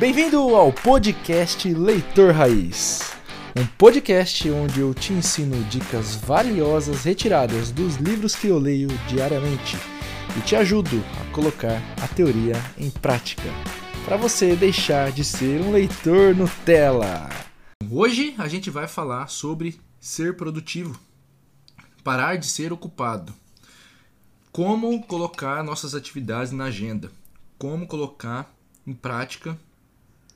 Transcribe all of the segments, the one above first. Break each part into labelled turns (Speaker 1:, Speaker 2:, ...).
Speaker 1: Bem-vindo ao podcast Leitor Raiz. Um podcast onde eu te ensino dicas valiosas retiradas dos livros que eu leio diariamente e te ajudo a colocar a teoria em prática para você deixar de ser um leitor Nutella. Hoje a gente vai falar sobre ser produtivo, parar de ser ocupado, como colocar nossas atividades na agenda, como colocar em prática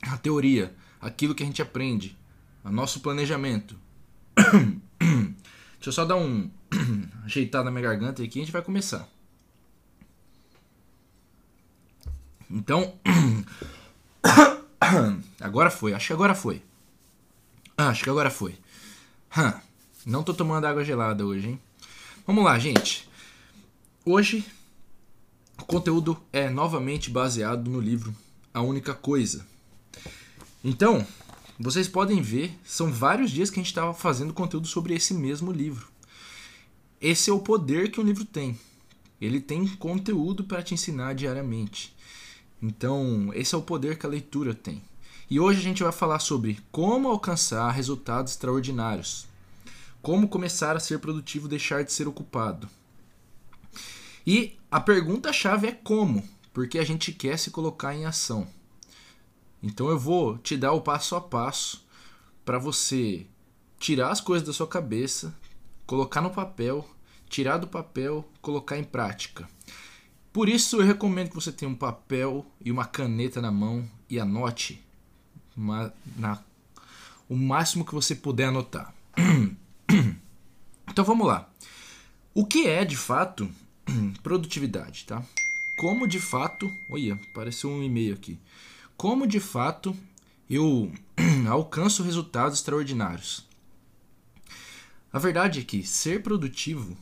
Speaker 1: a teoria, aquilo que a gente aprende, o nosso planejamento. Deixa eu só dar um ajeitado na minha garganta aqui e a gente vai começar. Então, agora foi, acho que agora foi. Ah, acho que agora foi. Não tô tomando água gelada hoje, hein? Vamos lá, gente. Hoje o conteúdo é novamente baseado no livro A Única Coisa. Então, vocês podem ver, são vários dias que a gente estava fazendo conteúdo sobre esse mesmo livro. Esse é o poder que um livro tem. Ele tem conteúdo para te ensinar diariamente. Então, esse é o poder que a leitura tem. E hoje a gente vai falar sobre como alcançar resultados extraordinários. Como começar a ser produtivo deixar de ser ocupado. E a pergunta-chave é como, porque a gente quer se colocar em ação. Então eu vou te dar o passo a passo para você tirar as coisas da sua cabeça, colocar no papel, tirar do papel, colocar em prática. Por isso eu recomendo que você tenha um papel e uma caneta na mão e anote uma, na, o máximo que você puder anotar. Então vamos lá. O que é de fato produtividade, tá? Como de fato, olha, apareceu um e-mail aqui. Como de fato eu alcanço resultados extraordinários? A verdade é que ser produtivo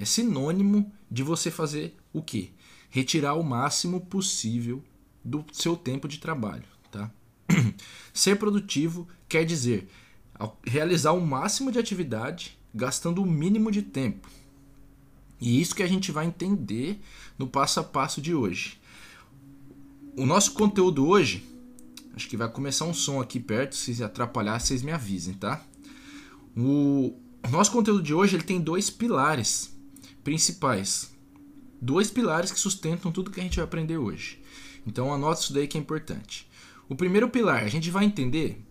Speaker 1: é sinônimo de você fazer o quê? Retirar o máximo possível do seu tempo de trabalho, tá? Ser produtivo quer dizer realizar o máximo de atividade gastando o mínimo de tempo. E isso que a gente vai entender no passo a passo de hoje. O nosso conteúdo hoje, acho que vai começar um som aqui perto, se atrapalhar, vocês me avisem, tá? O nosso conteúdo de hoje ele tem dois pilares principais. Dois pilares que sustentam tudo que a gente vai aprender hoje. Então anota isso daí que é importante. O primeiro pilar, a gente vai entender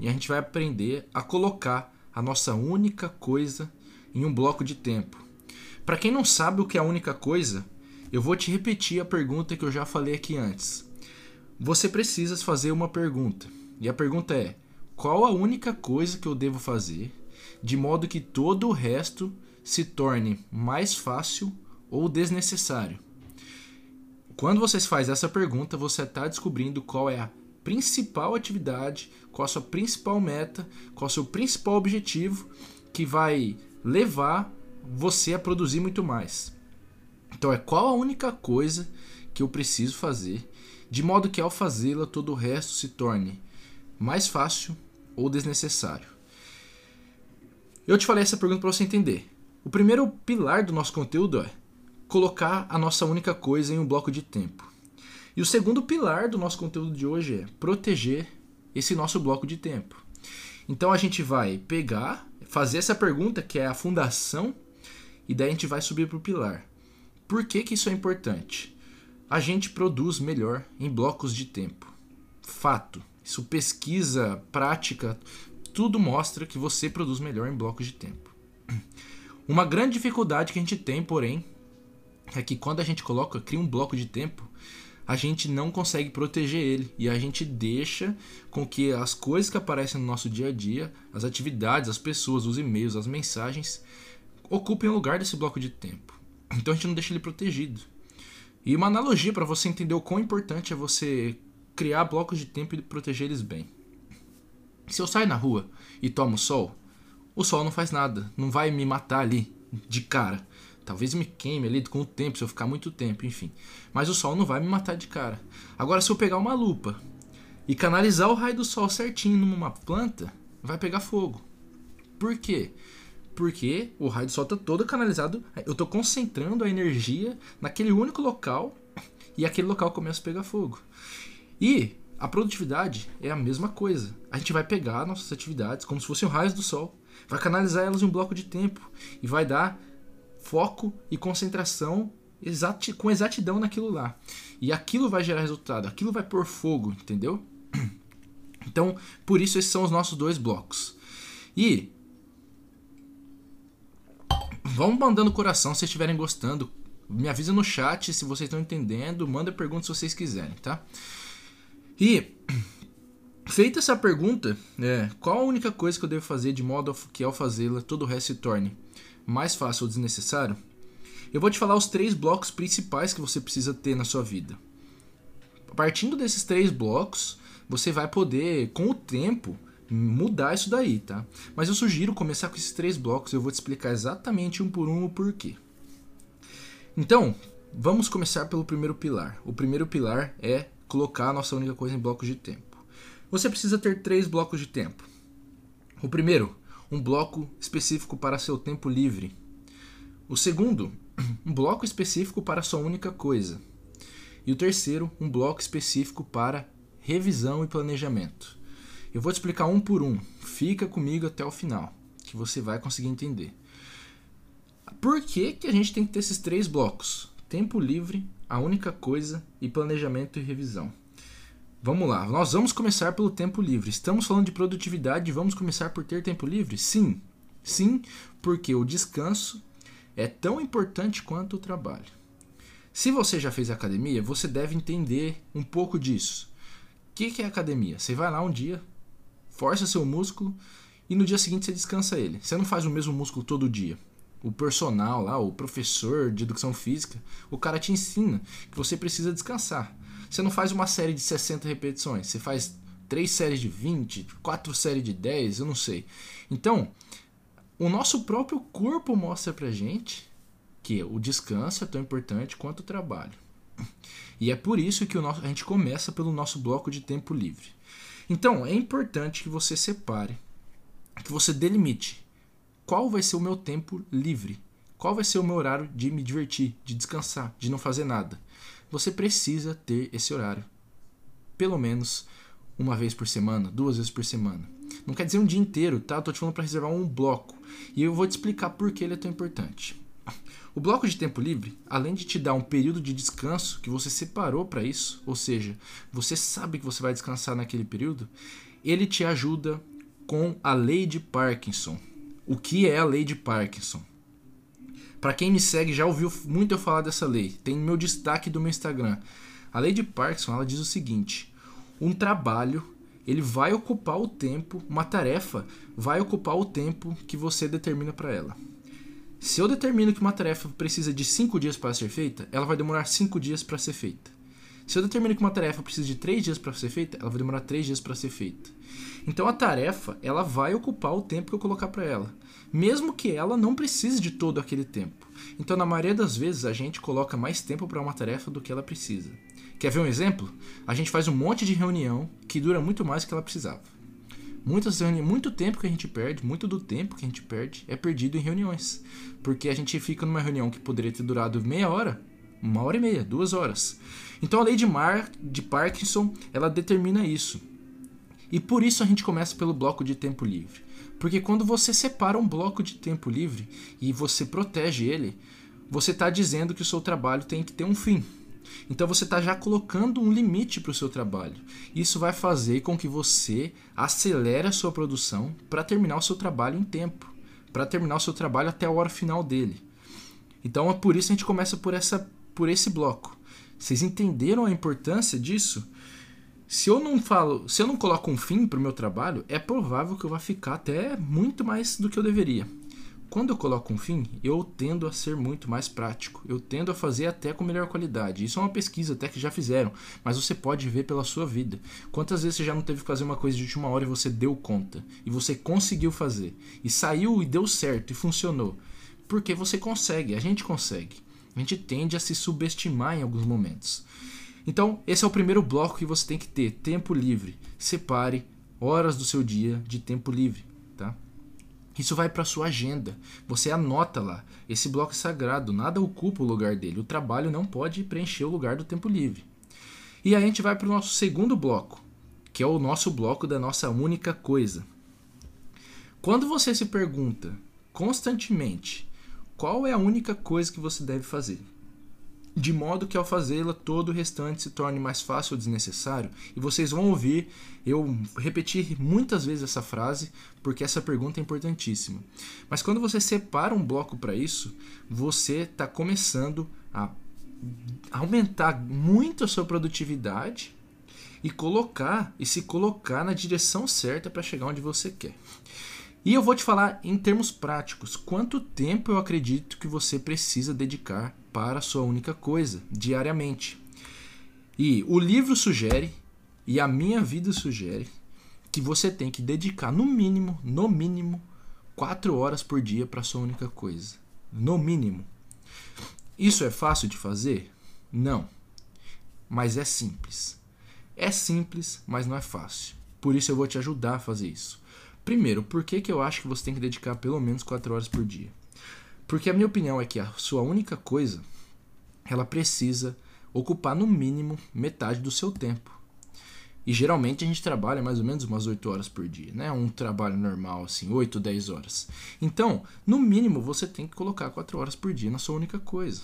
Speaker 1: e a gente vai aprender a colocar a nossa única coisa em um bloco de tempo. Para quem não sabe o que é a única coisa, eu vou te repetir a pergunta que eu já falei aqui antes. Você precisa fazer uma pergunta. E a pergunta é: qual a única coisa que eu devo fazer de modo que todo o resto se torne mais fácil ou desnecessário? Quando você faz essa pergunta, você está descobrindo qual é a principal atividade, qual a sua principal meta, qual o seu principal objetivo que vai levar você a produzir muito mais. Então é qual a única coisa que eu preciso fazer, de modo que ao fazê-la todo o resto se torne mais fácil ou desnecessário. Eu te falei essa pergunta para você entender. O primeiro pilar do nosso conteúdo é colocar a nossa única coisa em um bloco de tempo. E o segundo pilar do nosso conteúdo de hoje é proteger esse nosso bloco de tempo. Então a gente vai pegar, fazer essa pergunta que é a fundação, e daí a gente vai subir para o pilar. Por que, que isso é importante? A gente produz melhor em blocos de tempo. Fato. Isso pesquisa, prática, tudo mostra que você produz melhor em blocos de tempo. Uma grande dificuldade que a gente tem, porém, é que quando a gente coloca, cria um bloco de tempo, a gente não consegue proteger ele e a gente deixa com que as coisas que aparecem no nosso dia a dia, as atividades, as pessoas, os e-mails, as mensagens, ocupem o lugar desse bloco de tempo. Então a gente não deixa ele protegido. E uma analogia para você entender o quão importante é você criar blocos de tempo e proteger eles bem. Se eu saio na rua e tomo sol, o sol não faz nada, não vai me matar ali de cara. Talvez me queime ali com o tempo, se eu ficar muito tempo, enfim. Mas o sol não vai me matar de cara. Agora, se eu pegar uma lupa e canalizar o raio do sol certinho numa planta, vai pegar fogo. Por quê? Porque o raio do sol está todo canalizado. Eu estou concentrando a energia naquele único local e aquele local começa a pegar fogo. E A produtividade é a mesma coisa. A gente vai pegar nossas atividades como se fossem raios do sol, vai canalizar elas em um bloco de tempo e vai dar foco e concentração exati com exatidão naquilo lá. E aquilo vai gerar resultado, aquilo vai pôr fogo, entendeu? Então, por isso esses são os nossos dois blocos. E vão mandando coração se estiverem gostando. Me avisa no chat se vocês estão entendendo, manda perguntas se vocês quiserem, tá? E feita essa pergunta, é, qual a única coisa que eu devo fazer de modo que ao fazê-la todo o resto se torne mais fácil ou desnecessário? Eu vou te falar os três blocos principais que você precisa ter na sua vida. Partindo desses três blocos, você vai poder, com o tempo, mudar isso daí, tá? Mas eu sugiro começar com esses três blocos, eu vou te explicar exatamente um por um o porquê. Então, vamos começar pelo primeiro pilar. O primeiro pilar é colocar a nossa única coisa em blocos de tempo. Você precisa ter três blocos de tempo. O primeiro, um bloco específico para seu tempo livre. O segundo, um bloco específico para sua única coisa. E o terceiro, um bloco específico para revisão e planejamento. Eu vou te explicar um por um. Fica comigo até o final, que você vai conseguir entender. Por que, que a gente tem que ter esses três blocos? Tempo livre, a única coisa e planejamento e revisão. Vamos lá, nós vamos começar pelo tempo livre. Estamos falando de produtividade e vamos começar por ter tempo livre? Sim. Sim, porque o descanso é tão importante quanto o trabalho. Se você já fez academia, você deve entender um pouco disso. O que é academia? Você vai lá um dia, força seu músculo e no dia seguinte você descansa ele. Você não faz o mesmo músculo todo dia. O personal lá, o professor de educação física, o cara te ensina que você precisa descansar. Você não faz uma série de 60 repetições, você faz três séries de 20, quatro séries de 10, eu não sei. Então, o nosso próprio corpo mostra pra gente que o descanso é tão importante quanto o trabalho. E é por isso que nosso, a gente começa pelo nosso bloco de tempo livre. Então, é importante que você separe, que você delimite qual vai ser o meu tempo livre, qual vai ser o meu horário de me divertir, de descansar, de não fazer nada. Você precisa ter esse horário, pelo menos uma vez por semana, duas vezes por semana. Não quer dizer um dia inteiro, tá? Eu tô te falando para reservar um bloco. E eu vou te explicar por que ele é tão importante. O bloco de tempo livre, além de te dar um período de descanso que você separou para isso, ou seja, você sabe que você vai descansar naquele período, ele te ajuda com a lei de Parkinson. O que é a lei de Parkinson? Para quem me segue já ouviu muito eu falar dessa lei. Tem meu destaque do meu Instagram. A lei de Parkinson ela diz o seguinte: um trabalho ele vai ocupar o tempo, uma tarefa vai ocupar o tempo que você determina para ela. Se eu determino que uma tarefa precisa de 5 dias para ser feita, ela vai demorar 5 dias para ser feita. Se eu determino que uma tarefa precisa de 3 dias para ser feita, ela vai demorar 3 dias para ser feita. Então a tarefa, ela vai ocupar o tempo que eu colocar para ela, mesmo que ela não precise de todo aquele tempo. Então na maioria das vezes a gente coloca mais tempo para uma tarefa do que ela precisa. Quer ver um exemplo? A gente faz um monte de reunião que dura muito mais do que ela precisava. Muitas muito tempo que a gente perde, muito do tempo que a gente perde é perdido em reuniões. Porque a gente fica numa reunião que poderia ter durado meia hora, uma hora e meia, duas horas. Então a lei de, Mar, de Parkinson ela determina isso. E por isso a gente começa pelo bloco de tempo livre. Porque quando você separa um bloco de tempo livre e você protege ele, você está dizendo que o seu trabalho tem que ter um fim. Então você está já colocando um limite para o seu trabalho. Isso vai fazer com que você acelere a sua produção para terminar o seu trabalho em tempo, para terminar o seu trabalho até a hora final dele. Então é por isso que a gente começa por, essa, por esse bloco. Vocês entenderam a importância disso? Se eu não falo, se eu não coloco um fim para o meu trabalho, é provável que eu vá ficar até muito mais do que eu deveria. Quando eu coloco um fim, eu tendo a ser muito mais prático. Eu tendo a fazer até com melhor qualidade. Isso é uma pesquisa até que já fizeram, mas você pode ver pela sua vida. Quantas vezes você já não teve que fazer uma coisa de última hora e você deu conta? E você conseguiu fazer. E saiu e deu certo e funcionou. Porque você consegue, a gente consegue. A gente tende a se subestimar em alguns momentos. Então, esse é o primeiro bloco que você tem que ter: tempo livre. Separe horas do seu dia de tempo livre? Isso vai para sua agenda. Você anota lá. Esse bloco é sagrado, nada ocupa o lugar dele. O trabalho não pode preencher o lugar do tempo livre. E aí a gente vai para o nosso segundo bloco, que é o nosso bloco da nossa única coisa. Quando você se pergunta constantemente qual é a única coisa que você deve fazer, de modo que ao fazê-la todo o restante se torne mais fácil ou desnecessário. E vocês vão ouvir eu repetir muitas vezes essa frase, porque essa pergunta é importantíssima. Mas quando você separa um bloco para isso, você está começando a aumentar muito a sua produtividade e colocar e se colocar na direção certa para chegar onde você quer. E eu vou te falar em termos práticos, quanto tempo eu acredito que você precisa dedicar para sua única coisa, diariamente. E o livro sugere, e a minha vida sugere, que você tem que dedicar no mínimo, no mínimo, 4 horas por dia para sua única coisa. No mínimo. Isso é fácil de fazer? Não. Mas é simples. É simples, mas não é fácil. Por isso eu vou te ajudar a fazer isso. Primeiro, por que, que eu acho que você tem que dedicar pelo menos 4 horas por dia? Porque a minha opinião é que a sua única coisa, ela precisa ocupar no mínimo metade do seu tempo. E geralmente a gente trabalha mais ou menos umas 8 horas por dia, né? Um trabalho normal, assim, 8, 10 horas. Então, no mínimo, você tem que colocar 4 horas por dia na sua única coisa.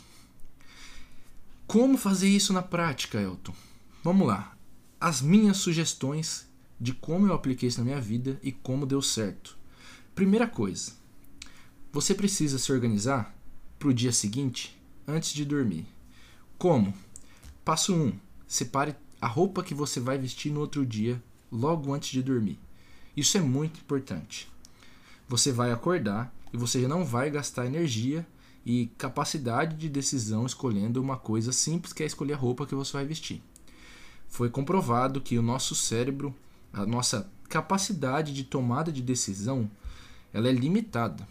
Speaker 1: Como fazer isso na prática, Elton? Vamos lá. As minhas sugestões de como eu apliquei isso na minha vida e como deu certo. Primeira coisa, você precisa se organizar para o dia seguinte antes de dormir. Como? Passo 1. Um, separe a roupa que você vai vestir no outro dia, logo antes de dormir. Isso é muito importante. Você vai acordar e você não vai gastar energia e capacidade de decisão escolhendo uma coisa simples que é escolher a roupa que você vai vestir. Foi comprovado que o nosso cérebro, a nossa capacidade de tomada de decisão, ela é limitada.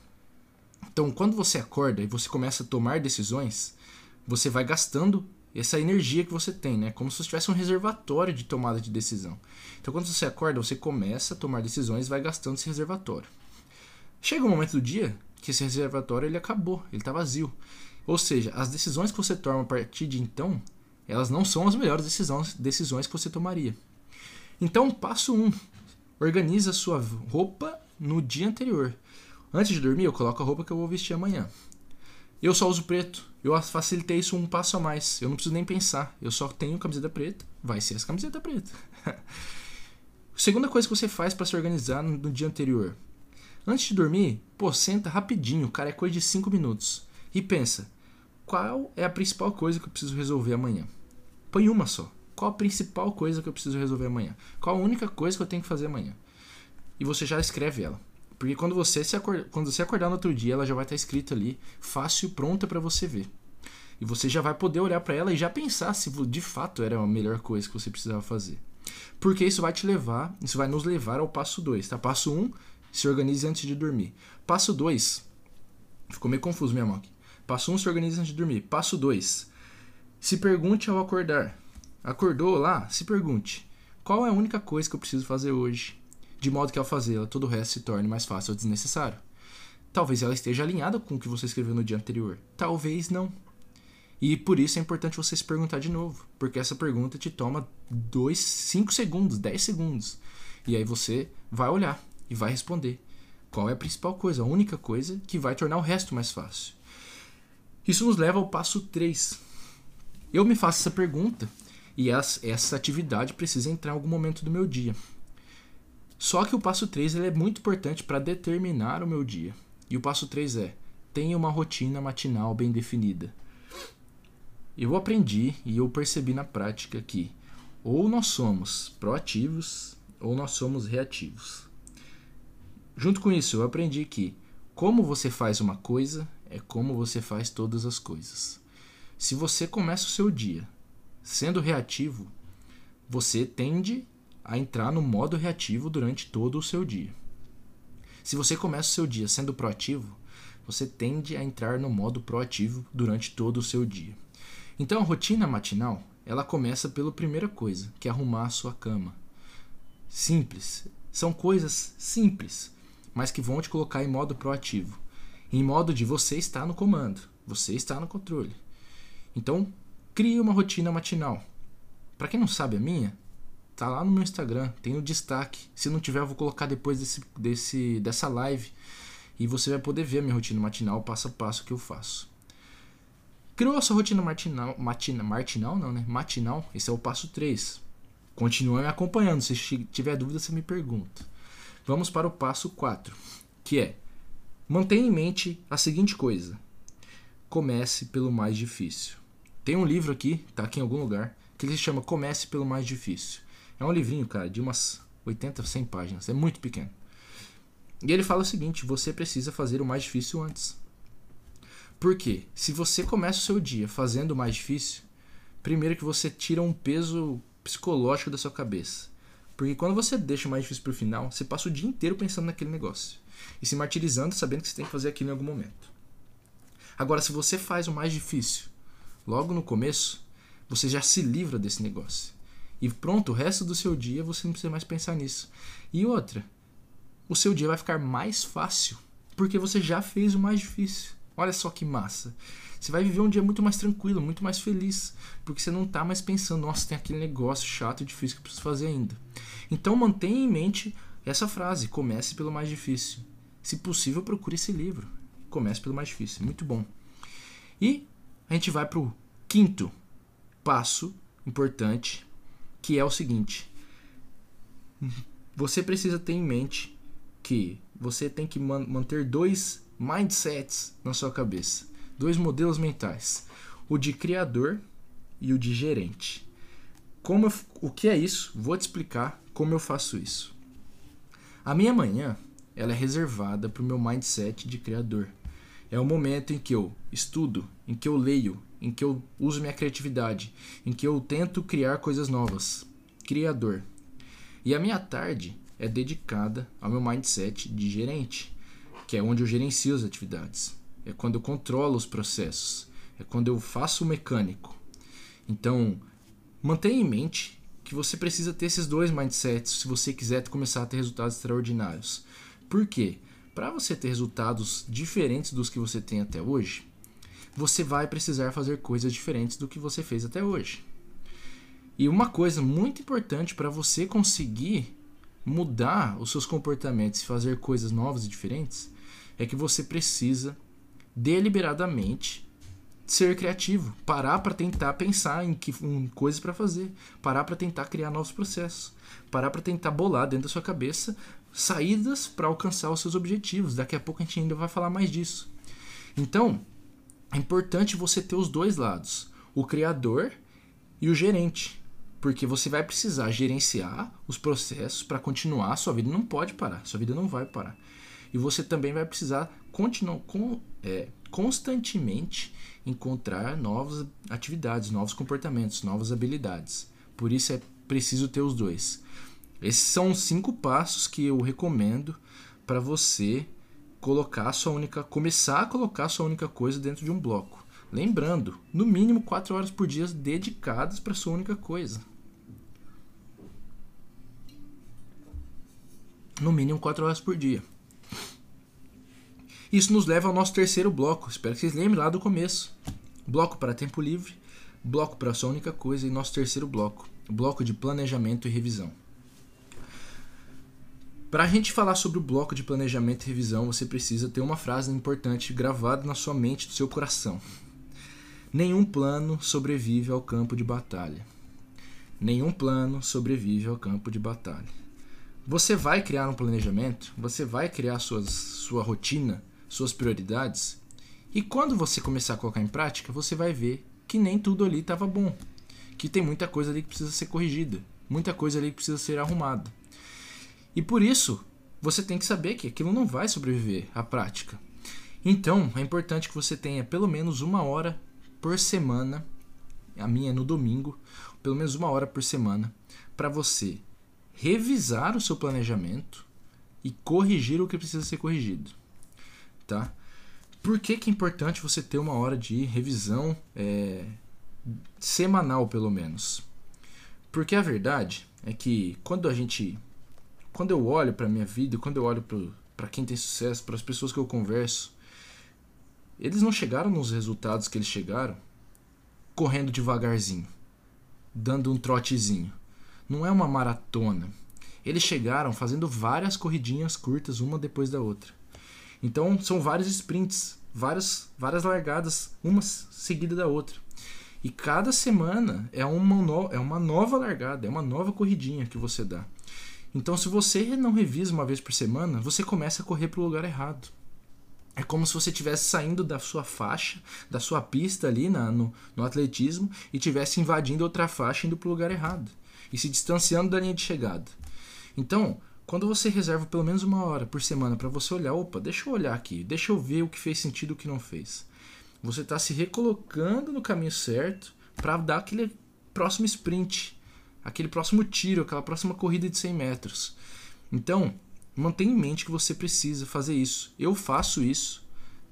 Speaker 1: Então, quando você acorda e você começa a tomar decisões, você vai gastando essa energia que você tem, né? Como se você tivesse um reservatório de tomada de decisão. Então, quando você acorda, você começa a tomar decisões e vai gastando esse reservatório. Chega um momento do dia que esse reservatório ele acabou, ele está vazio. Ou seja, as decisões que você toma a partir de então, elas não são as melhores decisões, decisões que você tomaria. Então, passo 1. Um, organize a sua roupa no dia anterior. Antes de dormir, eu coloco a roupa que eu vou vestir amanhã. Eu só uso preto. Eu facilitei isso um passo a mais. Eu não preciso nem pensar. Eu só tenho camiseta preta. Vai ser essa camiseta preta. Segunda coisa que você faz para se organizar no, dia anterior. Antes de dormir, pô, senta rapidinho, cara, é coisa de 5 minutos. E pensa, qual é a principal coisa que eu preciso resolver amanhã? Põe uma só. Qual a principal coisa que eu preciso resolver amanhã? Qual a única coisa que eu tenho que fazer amanhã? E você já escreve ela. Porque quando você se acordar, quando você acordar no outro dia, ela já vai estar escrita ali, fácil, pronta para você ver. E você já vai poder olhar para ela e já pensar se de fato era a melhor coisa que você precisava fazer. Porque isso vai te levar, isso vai nos levar ao passo 2, tá? Passo 1, um, se organize antes de dormir. Passo 2, ficou meio confuso minha mão aqui. Passo 1, um, se organize antes de dormir. Passo 2, se pergunte ao acordar. Acordou lá? Se pergunte: qual é a única coisa que eu preciso fazer hoje? De modo que ao fazê-la todo o resto se torne mais fácil ou desnecessário. Talvez ela esteja alinhada com o que você escreveu no dia anterior, talvez não. E por isso é importante você se perguntar de novo, porque essa pergunta te toma 2, 5 segundos, 10 segundos. E aí você vai olhar e vai responder. Qual é a principal coisa, a única coisa que vai tornar o resto mais fácil? Isso nos leva ao passo 3. Eu me faço essa pergunta e essa atividade precisa entrar em algum momento do meu dia. Só que o passo 3 ele é muito importante para determinar o meu dia. E o passo 3 é: tenha uma rotina matinal bem definida. Eu aprendi e eu percebi na prática que ou nós somos proativos ou nós somos reativos. Junto com isso, eu aprendi que como você faz uma coisa é como você faz todas as coisas. Se você começa o seu dia sendo reativo, você tende a entrar no modo reativo durante todo o seu dia. Se você começa o seu dia sendo proativo, você tende a entrar no modo proativo durante todo o seu dia. Então a rotina matinal, ela começa pela primeira coisa, que é arrumar a sua cama. Simples. São coisas simples, mas que vão te colocar em modo proativo. Em modo de você estar no comando, você está no controle. Então, crie uma rotina matinal. Para quem não sabe a minha, Tá lá no meu Instagram, tem no destaque. Se não tiver, eu vou colocar depois desse, desse, dessa live. E você vai poder ver a minha rotina matinal, passo a passo que eu faço. Criou a sua rotina matinal, matina, matinal não, né? Matinal, esse é o passo 3. Continua me acompanhando, se tiver dúvida você me pergunta. Vamos para o passo 4, que é mantenha em mente a seguinte coisa. Comece pelo mais difícil. Tem um livro aqui, tá aqui em algum lugar, que ele se chama Comece pelo mais difícil. É um livrinho, cara, de umas 80, 100 páginas. É muito pequeno. E ele fala o seguinte: você precisa fazer o mais difícil antes. Por quê? Se você começa o seu dia fazendo o mais difícil, primeiro que você tira um peso psicológico da sua cabeça. Porque quando você deixa o mais difícil pro final, você passa o dia inteiro pensando naquele negócio. E se martirizando, sabendo que você tem que fazer aquilo em algum momento. Agora, se você faz o mais difícil logo no começo, você já se livra desse negócio. E pronto, o resto do seu dia você não precisa mais pensar nisso. E outra, o seu dia vai ficar mais fácil, porque você já fez o mais difícil. Olha só que massa. Você vai viver um dia muito mais tranquilo, muito mais feliz, porque você não está mais pensando, nossa, tem aquele negócio chato e difícil que eu preciso fazer ainda. Então mantenha em mente essa frase: comece pelo mais difícil. Se possível, procure esse livro. Comece pelo mais difícil. Muito bom. E a gente vai para o quinto passo importante que é o seguinte: você precisa ter em mente que você tem que man manter dois mindsets na sua cabeça, dois modelos mentais, o de criador e o de gerente. Como eu, o que é isso? Vou te explicar como eu faço isso. A minha manhã ela é reservada para o meu mindset de criador. É o momento em que eu estudo, em que eu leio, em que eu uso minha criatividade, em que eu tento criar coisas novas. Criador. E a minha tarde é dedicada ao meu mindset de gerente, que é onde eu gerencio as atividades. É quando eu controlo os processos. É quando eu faço o mecânico. Então, mantenha em mente que você precisa ter esses dois mindsets se você quiser começar a ter resultados extraordinários. Por quê? Para você ter resultados diferentes dos que você tem até hoje, você vai precisar fazer coisas diferentes do que você fez até hoje. E uma coisa muito importante para você conseguir mudar os seus comportamentos e fazer coisas novas e diferentes é que você precisa deliberadamente ser criativo, parar para tentar pensar em, que, em coisas para fazer, parar para tentar criar novos processos, parar para tentar bolar dentro da sua cabeça saídas para alcançar os seus objetivos. Daqui a pouco a gente ainda vai falar mais disso. Então, é importante você ter os dois lados, o criador e o gerente, porque você vai precisar gerenciar os processos para continuar. Sua vida não pode parar, sua vida não vai parar. E você também vai precisar continuar com, é, constantemente encontrar novas atividades, novos comportamentos, novas habilidades. Por isso é preciso ter os dois. Esses são cinco passos que eu recomendo para você colocar sua única, começar a colocar sua única coisa dentro de um bloco. Lembrando, no mínimo 4 horas por dia dedicadas para sua única coisa. No mínimo 4 horas por dia. Isso nos leva ao nosso terceiro bloco. Espero que vocês lembrem lá do começo. Bloco para tempo livre, bloco para sua única coisa e nosso terceiro bloco, bloco de planejamento e revisão. Para a gente falar sobre o bloco de planejamento e revisão, você precisa ter uma frase importante gravada na sua mente, do seu coração. Nenhum plano sobrevive ao campo de batalha. Nenhum plano sobrevive ao campo de batalha. Você vai criar um planejamento, você vai criar suas, sua rotina, suas prioridades, e quando você começar a colocar em prática, você vai ver que nem tudo ali estava bom, que tem muita coisa ali que precisa ser corrigida, muita coisa ali que precisa ser arrumada. E por isso, você tem que saber que aquilo não vai sobreviver à prática. Então, é importante que você tenha pelo menos uma hora por semana, a minha é no domingo, pelo menos uma hora por semana, para você revisar o seu planejamento e corrigir o que precisa ser corrigido. Tá? Por que, que é importante você ter uma hora de revisão é, semanal, pelo menos? Porque a verdade é que quando a gente quando eu olho para minha vida, quando eu olho para quem tem sucesso, para as pessoas que eu converso, eles não chegaram nos resultados que eles chegaram correndo devagarzinho, dando um trotezinho. não é uma maratona. Eles chegaram fazendo várias corridinhas curtas, uma depois da outra. Então são vários sprints, várias, várias largadas, uma seguida da outra. E cada semana é uma, no, é uma nova largada, é uma nova corridinha que você dá. Então, se você não revisa uma vez por semana, você começa a correr para o lugar errado. É como se você estivesse saindo da sua faixa, da sua pista ali na, no, no atletismo e estivesse invadindo outra faixa indo para o lugar errado e se distanciando da linha de chegada. Então, quando você reserva pelo menos uma hora por semana para você olhar, opa, deixa eu olhar aqui, deixa eu ver o que fez sentido e o que não fez. Você está se recolocando no caminho certo para dar aquele próximo sprint, aquele próximo tiro, aquela próxima corrida de 100 metros. Então, mantenha em mente que você precisa fazer isso. Eu faço isso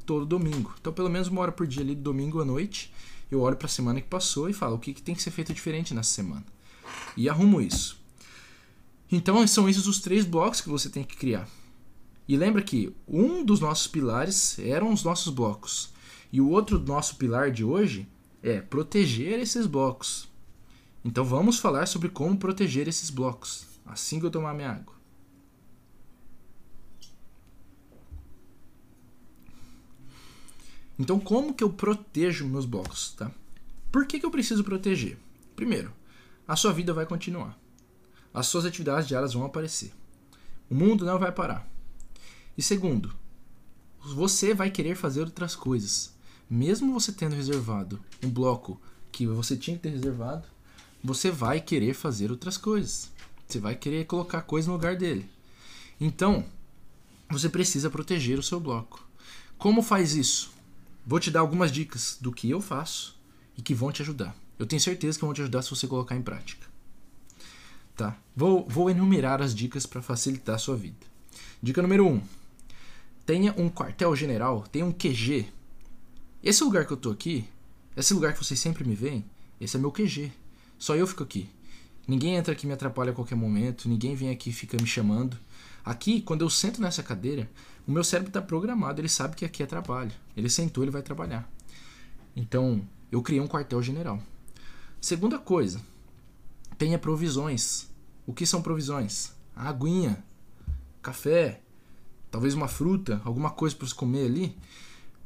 Speaker 1: todo domingo. Então, pelo menos uma hora por dia ali, domingo à noite, eu olho para a semana que passou e falo o que, que tem que ser feito diferente nessa semana. E arrumo isso. Então são esses os três blocos que você tem que criar. E lembra que um dos nossos pilares eram os nossos blocos. E o outro nosso pilar de hoje é proteger esses blocos. Então vamos falar sobre como proteger esses blocos. Assim que eu tomar minha água. Então como que eu protejo meus blocos, tá? Por que, que eu preciso proteger? Primeiro, a sua vida vai continuar as suas atividades diárias vão aparecer. O mundo não vai parar. E segundo, você vai querer fazer outras coisas. Mesmo você tendo reservado um bloco que você tinha que ter reservado, você vai querer fazer outras coisas. Você vai querer colocar coisa no lugar dele. Então, você precisa proteger o seu bloco. Como faz isso? Vou te dar algumas dicas do que eu faço e que vão te ajudar. Eu tenho certeza que vão te ajudar se você colocar em prática. Tá? Vou, vou enumerar as dicas para facilitar a sua vida. Dica número 1. Um, tenha um quartel-general, tenha um QG. Esse lugar que eu tô aqui, esse lugar que vocês sempre me veem, esse é meu QG. Só eu fico aqui. Ninguém entra aqui me atrapalha a qualquer momento, ninguém vem aqui e fica me chamando. Aqui, quando eu sento nessa cadeira, o meu cérebro está programado, ele sabe que aqui é trabalho. Ele sentou, ele vai trabalhar. Então, eu criei um quartel-general. Segunda coisa, tenha provisões. O que são provisões? A aguinha, café, talvez uma fruta, alguma coisa para você comer ali,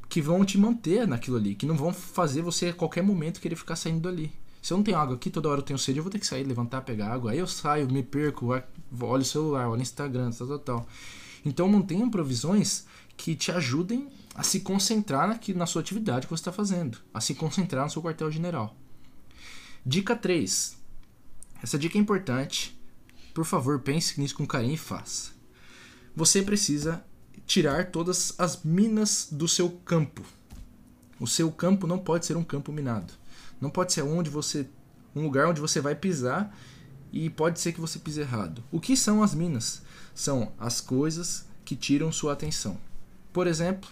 Speaker 1: que vão te manter naquilo ali, que não vão fazer você a qualquer momento querer ficar saindo dali. Se eu não tenho água aqui, toda hora eu tenho sede, eu vou ter que sair, levantar, pegar água. Aí eu saio, me perco, olho o celular, olho o Instagram, tal, tal, tal. Então mantenha provisões que te ajudem a se concentrar aqui na sua atividade que você está fazendo, a se concentrar no seu quartel-general. Dica 3. Essa dica é importante. Por favor, pense nisso com carinho e faça. Você precisa tirar todas as minas do seu campo. O seu campo não pode ser um campo minado. Não pode ser onde você um lugar onde você vai pisar e pode ser que você pise errado. O que são as minas? São as coisas que tiram sua atenção. Por exemplo,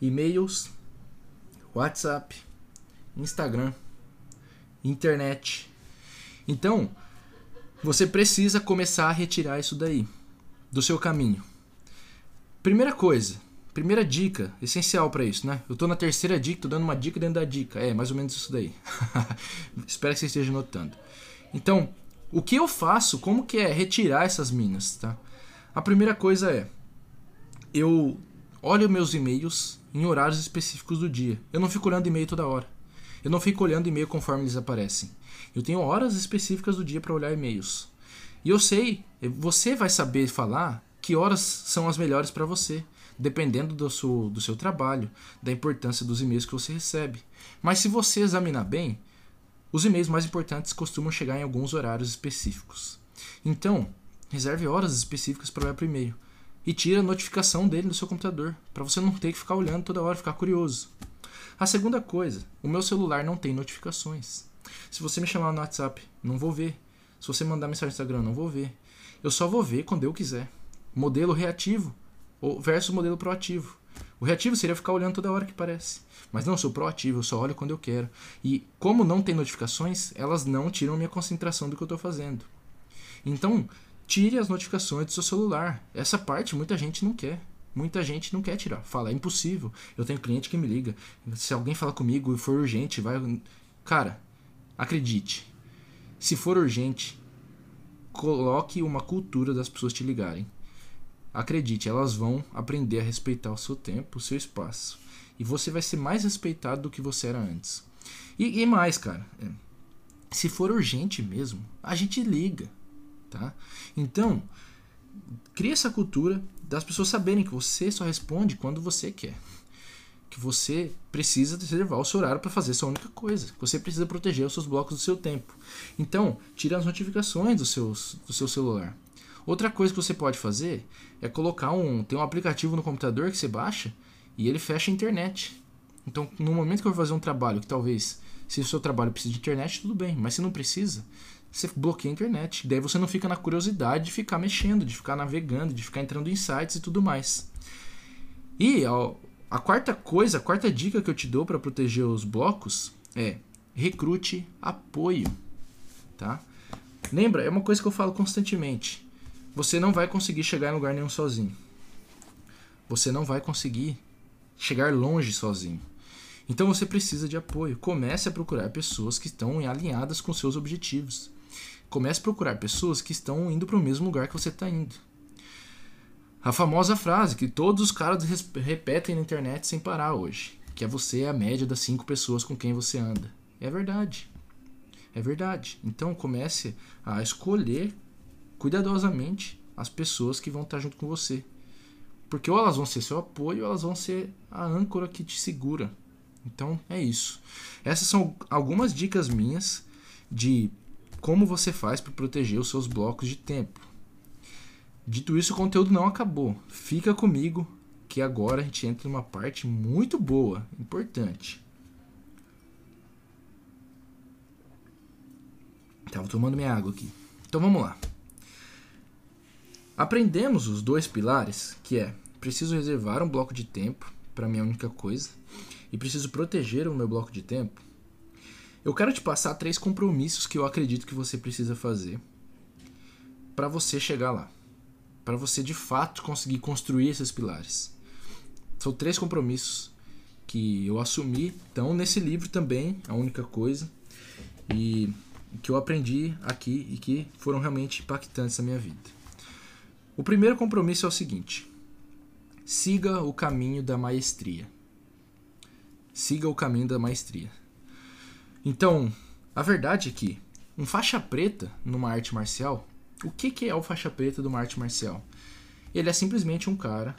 Speaker 1: e-mails, WhatsApp, Instagram, internet. Então, você precisa começar a retirar isso daí do seu caminho. Primeira coisa, primeira dica, essencial para isso, né? Eu tô na terceira dica, tô dando uma dica dentro da dica. É, mais ou menos isso daí. Espero que você esteja notando. Então, o que eu faço, como que é retirar essas minas, tá? A primeira coisa é eu olho meus e-mails em horários específicos do dia. Eu não fico olhando e-mail toda hora. Eu não fico olhando e-mail conforme eles aparecem. Eu tenho horas específicas do dia para olhar e-mails. E eu sei, você vai saber falar que horas são as melhores para você, dependendo do seu, do seu trabalho, da importância dos e-mails que você recebe. Mas se você examinar bem, os e-mails mais importantes costumam chegar em alguns horários específicos. Então, reserve horas específicas para olhar para o e-mail e tire a notificação dele no seu computador, para você não ter que ficar olhando toda hora, ficar curioso. A segunda coisa, o meu celular não tem notificações. Se você me chamar no WhatsApp, não vou ver. Se você mandar mensagem no Instagram, não vou ver. Eu só vou ver quando eu quiser. Modelo reativo versus modelo proativo. O reativo seria ficar olhando toda hora que parece. Mas não, sou proativo, eu só olho quando eu quero. E como não tem notificações, elas não tiram minha concentração do que eu estou fazendo. Então, tire as notificações do seu celular. Essa parte muita gente não quer. Muita gente não quer tirar. Fala, é impossível. Eu tenho cliente que me liga. Se alguém falar comigo e for urgente, vai. Cara, Acredite, se for urgente, coloque uma cultura das pessoas te ligarem. Acredite, elas vão aprender a respeitar o seu tempo, o seu espaço. E você vai ser mais respeitado do que você era antes. E, e mais, cara, é, se for urgente mesmo, a gente liga, tá? Então, cria essa cultura das pessoas saberem que você só responde quando você quer. Que você precisa reservar o seu horário para fazer essa única coisa. Você precisa proteger os seus blocos do seu tempo. Então, tira as notificações do, seus, do seu celular. Outra coisa que você pode fazer é colocar um. Tem um aplicativo no computador que você baixa e ele fecha a internet. Então, no momento que eu vou fazer um trabalho que talvez, se o seu trabalho precisa de internet, tudo bem, mas se não precisa, você bloqueia a internet. Daí você não fica na curiosidade de ficar mexendo, de ficar navegando, de ficar entrando em sites e tudo mais. E a, quarta coisa, a quarta dica que eu te dou para proteger os blocos é recrute apoio, tá? Lembra, é uma coisa que eu falo constantemente. Você não vai conseguir chegar em lugar nenhum sozinho. Você não vai conseguir chegar longe sozinho. Então você precisa de apoio. Comece a procurar pessoas que estão alinhadas com seus objetivos. Comece a procurar pessoas que estão indo para o mesmo lugar que você está indo. A famosa frase que todos os caras repetem na internet sem parar hoje, que é você é a média das cinco pessoas com quem você anda. É verdade. É verdade. Então comece a escolher cuidadosamente as pessoas que vão estar junto com você. Porque ou elas vão ser seu apoio, ou elas vão ser a âncora que te segura. Então é isso. Essas são algumas dicas minhas de como você faz para proteger os seus blocos de tempo. Dito isso, o conteúdo não acabou. Fica comigo que agora a gente entra numa parte muito boa, importante. Tava tomando minha água aqui. Então vamos lá. Aprendemos os dois pilares, que é preciso reservar um bloco de tempo para minha única coisa e preciso proteger o meu bloco de tempo. Eu quero te passar três compromissos que eu acredito que você precisa fazer para você chegar lá, para você de fato conseguir construir esses pilares. São três compromissos que eu assumi, estão nesse livro também, a única coisa, e que eu aprendi aqui e que foram realmente impactantes na minha vida. O primeiro compromisso é o seguinte: siga o caminho da maestria. Siga o caminho da maestria. Então, a verdade é que um faixa preta numa arte marcial, o que, que é o faixa preta de uma arte marcial? Ele é simplesmente um cara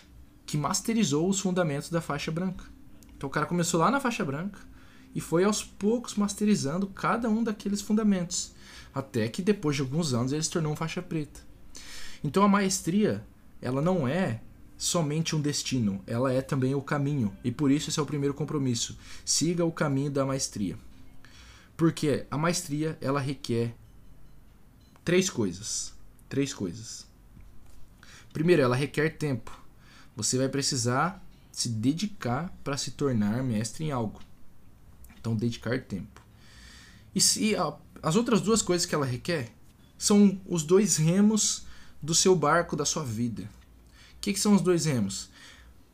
Speaker 1: que masterizou os fundamentos da faixa branca. Então o cara começou lá na faixa branca e foi aos poucos masterizando cada um daqueles fundamentos, até que depois de alguns anos ele se tornou um faixa preta. Então a maestria, ela não é somente um destino, ela é também o caminho. E por isso esse é o primeiro compromisso. Siga o caminho da maestria. Porque a maestria, ela requer três coisas. Três coisas. Primeiro, ela requer tempo. Você vai precisar se dedicar para se tornar mestre em algo. Então, dedicar tempo. E se a, as outras duas coisas que ela requer são os dois remos do seu barco da sua vida. O que, que são os dois remos?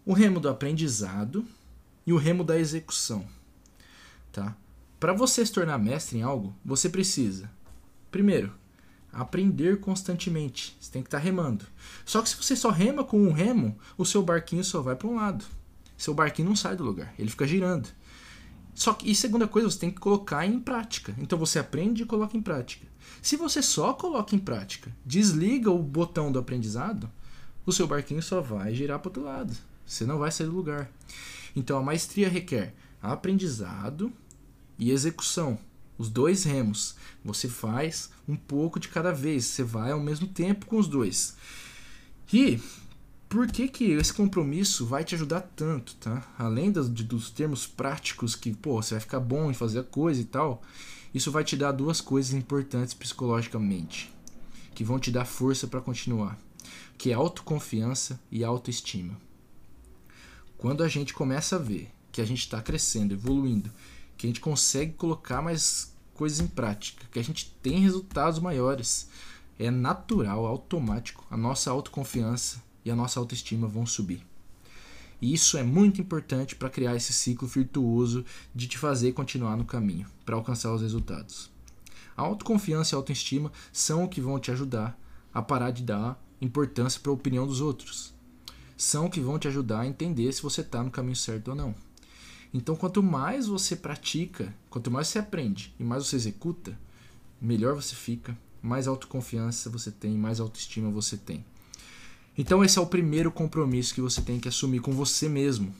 Speaker 1: O remo do aprendizado e o remo da execução. Tá? Para você se tornar mestre em algo, você precisa, primeiro, aprender constantemente. Você tem que estar tá remando. Só que se você só rema com um remo, o seu barquinho só vai para um lado. Seu barquinho não sai do lugar, ele fica girando. Só que, e segunda coisa, você tem que colocar em prática. Então você aprende e coloca em prática. Se você só coloca em prática, desliga o botão do aprendizado, o seu barquinho só vai girar para outro lado. Você não vai sair do lugar. Então a maestria requer aprendizado e execução. Os dois remos. Você faz um pouco de cada vez. Você vai ao mesmo tempo com os dois. E por que, que esse compromisso vai te ajudar tanto, tá? Além dos, dos termos práticos que, pô, você vai ficar bom em fazer a coisa e tal, isso vai te dar duas coisas importantes psicologicamente, que vão te dar força para continuar, que é autoconfiança e autoestima. Quando a gente começa a ver que a gente está crescendo, evoluindo, que a gente consegue colocar mais coisas em prática, que a gente tem resultados maiores, é natural, automático, a nossa autoconfiança e a nossa autoestima vão subir. E isso é muito importante para criar esse ciclo virtuoso de te fazer continuar no caminho, para alcançar os resultados. A autoconfiança e a autoestima são o que vão te ajudar a parar de dar importância para a opinião dos outros. São o que vão te ajudar a entender se você está no caminho certo ou não. Então, quanto mais você pratica, quanto mais você aprende e mais você executa, melhor você fica, mais autoconfiança você tem, mais autoestima você tem. Então, esse é o primeiro compromisso que você tem que assumir com você mesmo.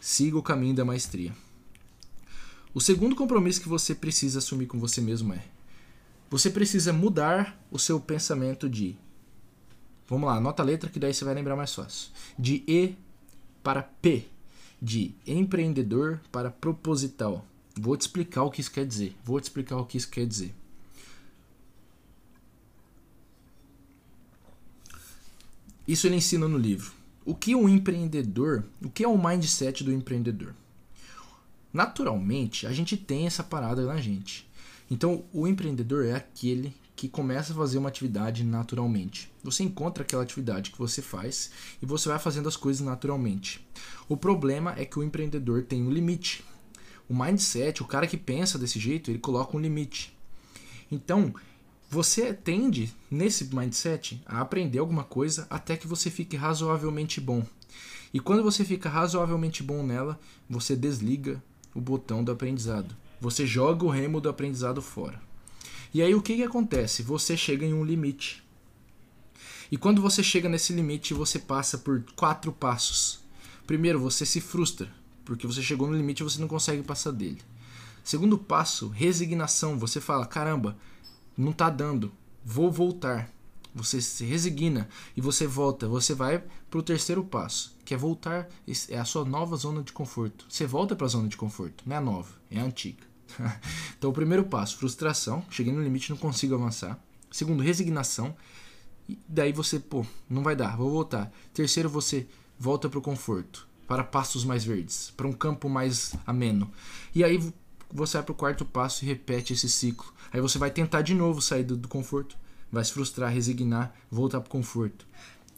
Speaker 1: Siga o caminho da maestria. O segundo compromisso que você precisa assumir com você mesmo é: você precisa mudar o seu pensamento de. Vamos lá, anota a letra que daí você vai lembrar mais fácil. De E para P. De empreendedor para proposital. Vou te explicar o que isso quer dizer. Vou te explicar o que isso quer dizer. Isso ele ensina no livro. O que um empreendedor, o que é o mindset do empreendedor? Naturalmente, a gente tem essa parada na gente. Então, o empreendedor é aquele que começa a fazer uma atividade naturalmente. Você encontra aquela atividade que você faz e você vai fazendo as coisas naturalmente. O problema é que o empreendedor tem um limite. O mindset, o cara que pensa desse jeito, ele coloca um limite. Então, você tende, nesse mindset, a aprender alguma coisa até que você fique razoavelmente bom. E quando você fica razoavelmente bom nela, você desliga o botão do aprendizado. Você joga o remo do aprendizado fora. E aí o que, que acontece? Você chega em um limite. E quando você chega nesse limite, você passa por quatro passos. Primeiro, você se frustra, porque você chegou no limite e você não consegue passar dele. Segundo passo, resignação. Você fala: caramba, não está dando, vou voltar. Você se resigna e você volta. Você vai para o terceiro passo, que é voltar. É a sua nova zona de conforto. Você volta para a zona de conforto, não é a nova, é a antiga. então, o primeiro passo, frustração. Cheguei no limite, não consigo avançar. Segundo, resignação. E daí você, pô, não vai dar, vou voltar. Terceiro, você volta para o conforto, para pastos mais verdes, para um campo mais ameno. E aí você vai para o quarto passo e repete esse ciclo. Aí você vai tentar de novo sair do, do conforto, vai se frustrar, resignar, voltar para o conforto.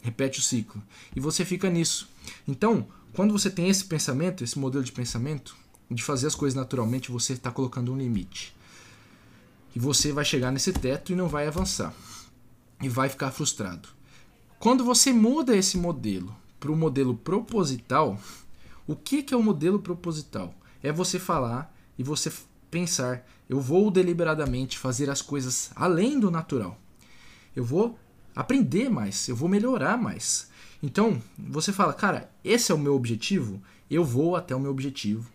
Speaker 1: Repete o ciclo. E você fica nisso. Então, quando você tem esse pensamento, esse modelo de pensamento, de fazer as coisas naturalmente, você está colocando um limite. E você vai chegar nesse teto e não vai avançar. E vai ficar frustrado. Quando você muda esse modelo para o modelo proposital, o que, que é o modelo proposital? É você falar e você pensar: eu vou deliberadamente fazer as coisas além do natural. Eu vou aprender mais, eu vou melhorar mais. Então, você fala, cara, esse é o meu objetivo, eu vou até o meu objetivo,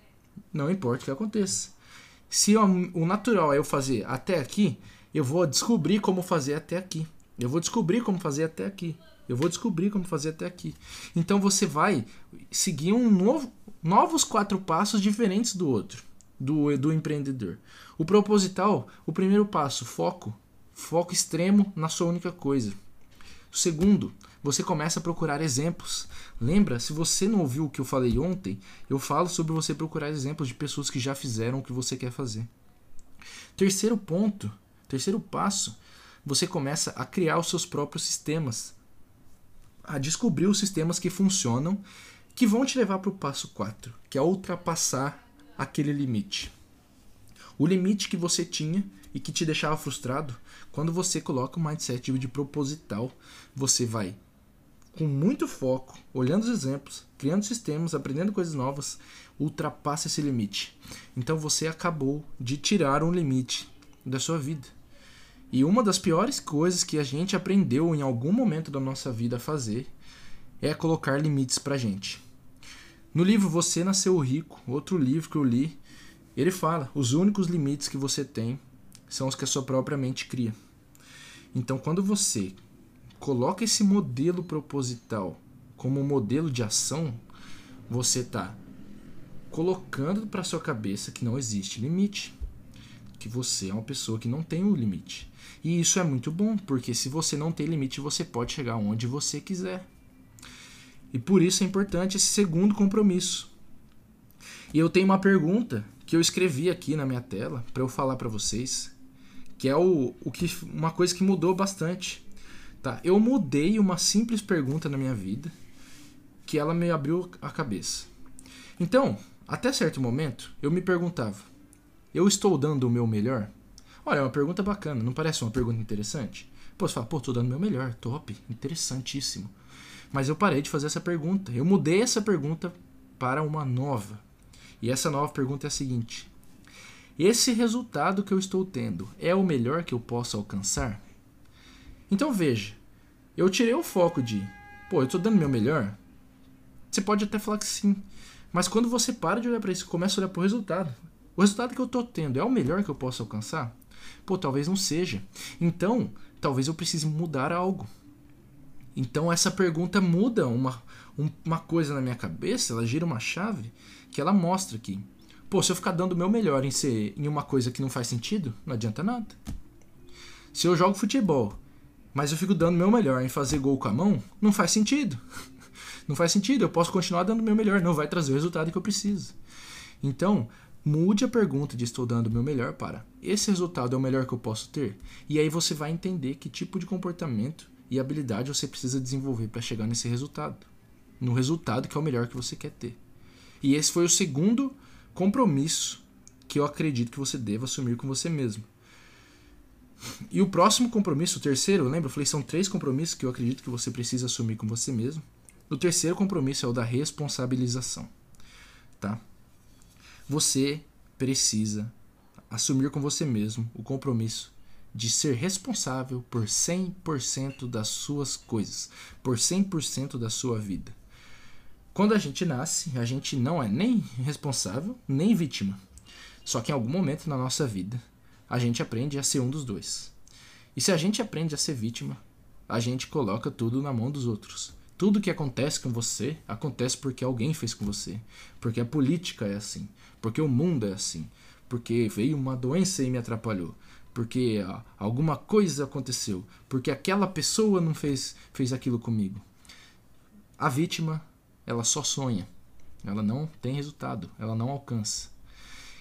Speaker 1: não importa o que aconteça. Se o natural é eu fazer até aqui, eu vou descobrir como fazer até aqui. Eu vou descobrir como fazer até aqui. Eu vou descobrir como fazer até aqui. Então você vai seguir um novo, novos quatro passos diferentes do outro do, do empreendedor. O proposital, o primeiro passo, foco. Foco extremo na sua única coisa. O segundo, você começa a procurar exemplos. Lembra, se você não ouviu o que eu falei ontem, eu falo sobre você procurar exemplos de pessoas que já fizeram o que você quer fazer. Terceiro ponto, terceiro passo, você começa a criar os seus próprios sistemas. A descobrir os sistemas que funcionam, que vão te levar para o passo 4, que é ultrapassar aquele limite. O limite que você tinha e que te deixava frustrado, quando você coloca o mindset de proposital, você vai com muito foco, olhando os exemplos, criando sistemas, aprendendo coisas novas, ultrapassa esse limite. Então você acabou de tirar um limite da sua vida. E uma das piores coisas que a gente aprendeu em algum momento da nossa vida a fazer é colocar limites pra gente. No livro Você Nasceu Rico, outro livro que eu li, ele fala: os únicos limites que você tem são os que a sua própria mente cria. Então, quando você coloca esse modelo proposital como modelo de ação, você está colocando para sua cabeça que não existe limite, que você é uma pessoa que não tem um limite. E isso é muito bom, porque se você não tem limite, você pode chegar onde você quiser. E por isso é importante esse segundo compromisso. E eu tenho uma pergunta que eu escrevi aqui na minha tela para eu falar para vocês, que é o, o que uma coisa que mudou bastante. Tá? Eu mudei uma simples pergunta na minha vida que ela me abriu a cabeça. Então, até certo momento, eu me perguntava: eu estou dando o meu melhor? Olha, é uma pergunta bacana, não parece uma pergunta interessante? Pô, você fala, pô, dando meu melhor, top, interessantíssimo. Mas eu parei de fazer essa pergunta. Eu mudei essa pergunta para uma nova. E essa nova pergunta é a seguinte: Esse resultado que eu estou tendo é o melhor que eu posso alcançar? Então veja, eu tirei o foco de, pô, eu estou dando meu melhor. Você pode até falar que sim, mas quando você para de olhar para isso e começa a olhar para o resultado, o resultado que eu estou tendo é o melhor que eu posso alcançar? Pô, talvez não seja. Então, talvez eu precise mudar algo. Então essa pergunta muda uma, uma coisa na minha cabeça, ela gira uma chave que ela mostra que, pô, se eu ficar dando o meu melhor em ser em uma coisa que não faz sentido, não adianta nada. Se eu jogo futebol, mas eu fico dando o meu melhor em fazer gol com a mão, não faz sentido. Não faz sentido, eu posso continuar dando o meu melhor, não vai trazer o resultado que eu preciso. Então, Mude a pergunta de estou dando o meu melhor para esse resultado é o melhor que eu posso ter? E aí você vai entender que tipo de comportamento e habilidade você precisa desenvolver para chegar nesse resultado. No resultado que é o melhor que você quer ter. E esse foi o segundo compromisso que eu acredito que você deva assumir com você mesmo. E o próximo compromisso, o terceiro, lembra? Eu falei são três compromissos que eu acredito que você precisa assumir com você mesmo. O terceiro compromisso é o da responsabilização, tá? Você precisa assumir com você mesmo o compromisso de ser responsável por 100% das suas coisas, por 100% da sua vida. Quando a gente nasce, a gente não é nem responsável, nem vítima. Só que em algum momento na nossa vida, a gente aprende a ser um dos dois. E se a gente aprende a ser vítima, a gente coloca tudo na mão dos outros. Tudo que acontece com você acontece porque alguém fez com você. Porque a política é assim. Porque o mundo é assim. Porque veio uma doença e me atrapalhou. Porque alguma coisa aconteceu. Porque aquela pessoa não fez, fez aquilo comigo. A vítima, ela só sonha. Ela não tem resultado. Ela não alcança.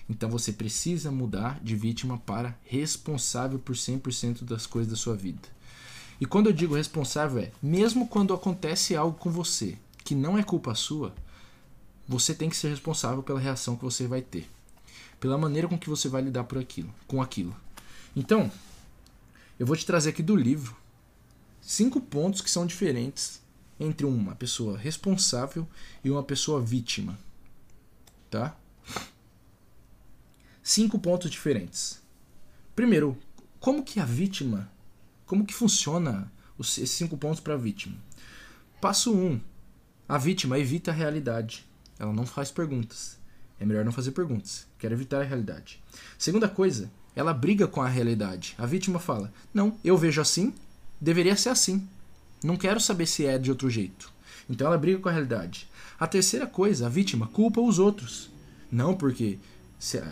Speaker 1: Então você precisa mudar de vítima para responsável por 100% das coisas da sua vida. E quando eu digo responsável é, mesmo quando acontece algo com você que não é culpa sua, você tem que ser responsável pela reação que você vai ter, pela maneira com que você vai lidar por aquilo, com aquilo. Então, eu vou te trazer aqui do livro cinco pontos que são diferentes entre uma pessoa responsável e uma pessoa vítima, tá? Cinco pontos diferentes. Primeiro, como que a vítima como que funciona esses cinco pontos para a vítima? Passo 1. Um, a vítima evita a realidade. Ela não faz perguntas. É melhor não fazer perguntas. Quer evitar a realidade. Segunda coisa, ela briga com a realidade. A vítima fala: Não, eu vejo assim, deveria ser assim. Não quero saber se é de outro jeito. Então ela briga com a realidade. A terceira coisa, a vítima culpa os outros. Não porque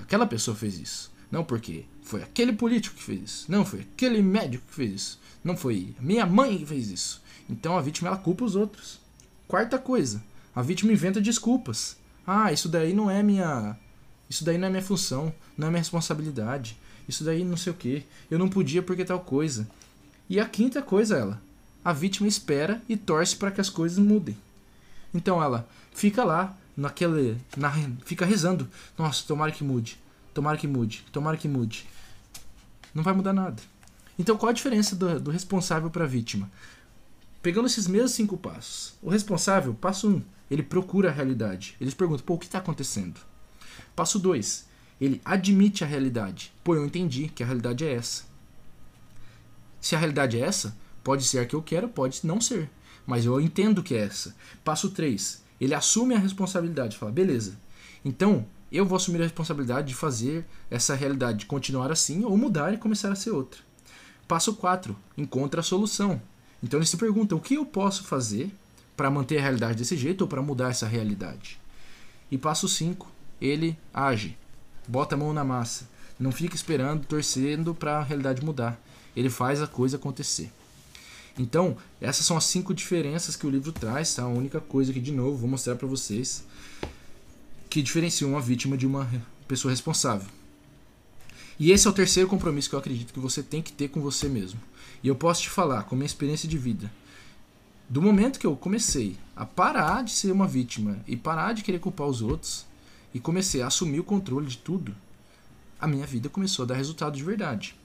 Speaker 1: aquela pessoa fez isso. Não porque foi aquele político que fez isso. Não foi aquele médico que fez isso. Não foi minha mãe que fez isso. Então a vítima ela culpa os outros. Quarta coisa, a vítima inventa desculpas. Ah, isso daí não é minha isso daí não é minha função, não é minha responsabilidade. Isso daí não sei o que. Eu não podia porque tal coisa. E a quinta coisa ela, a vítima espera e torce para que as coisas mudem. Então ela fica lá naquele na, fica rezando. Nossa, tomara que mude. Tomara que mude, tomara que mude. Não vai mudar nada. Então qual a diferença do, do responsável para a vítima? Pegando esses mesmos cinco passos. O responsável, passo um, ele procura a realidade. Ele se pergunta, pô, o que está acontecendo? Passo dois, ele admite a realidade. Pô, eu entendi que a realidade é essa. Se a realidade é essa, pode ser a que eu quero, pode não ser. Mas eu entendo que é essa. Passo 3. Ele assume a responsabilidade. Fala, beleza. Então, eu vou assumir a responsabilidade de fazer essa realidade continuar assim ou mudar e começar a ser outra. Passo 4. Encontra a solução. Então ele se pergunta: o que eu posso fazer para manter a realidade desse jeito ou para mudar essa realidade? E passo 5. Ele age. Bota a mão na massa. Não fica esperando, torcendo para a realidade mudar. Ele faz a coisa acontecer. Então, essas são as cinco diferenças que o livro traz, tá? A única coisa que, de novo, vou mostrar para vocês que diferenciam uma vítima de uma pessoa responsável. E esse é o terceiro compromisso que eu acredito que você tem que ter com você mesmo. E eu posso te falar, com minha experiência de vida, do momento que eu comecei a parar de ser uma vítima e parar de querer culpar os outros e comecei a assumir o controle de tudo, a minha vida começou a dar resultado de verdade.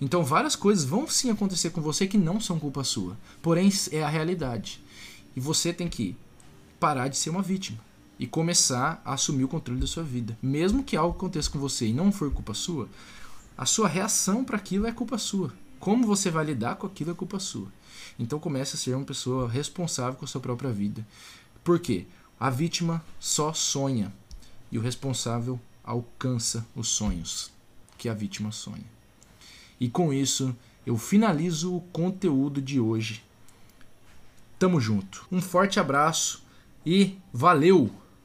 Speaker 1: Então várias coisas vão sim acontecer com você que não são culpa sua. Porém, é a realidade. E você tem que parar de ser uma vítima e começar a assumir o controle da sua vida. Mesmo que algo aconteça com você e não for culpa sua, a sua reação para aquilo é culpa sua. Como você vai lidar com aquilo é culpa sua. Então comece a ser uma pessoa responsável com a sua própria vida. Por quê? A vítima só sonha e o responsável alcança os sonhos que a vítima sonha. E com isso, eu finalizo o conteúdo de hoje. Tamo junto. Um forte abraço e valeu!